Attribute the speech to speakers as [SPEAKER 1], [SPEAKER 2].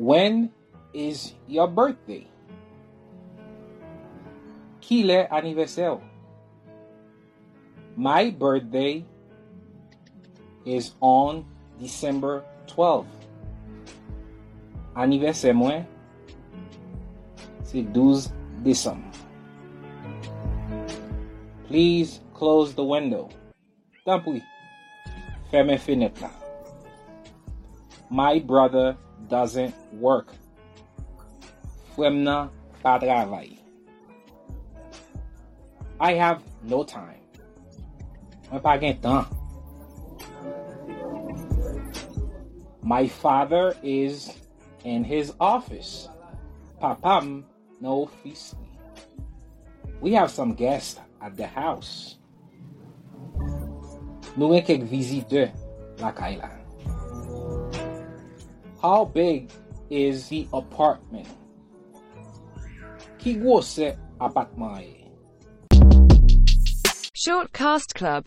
[SPEAKER 1] When is your birthday? Kile aniversaire. My birthday is on December 12th. Anniversaire mwen c'est 12 décembre. Please close the window. Tampouy. Fermez fenêtre là. My brother doesn't work. Fwem nan pa travay. I have no time. Mwen pa gen tan. My father is in his office. Papam nan ofis li. We have some guests at the house. Nou en kek vizite la kay la. How big is the apartment? Ki gwo se apatman e?
[SPEAKER 2] Shortcast Club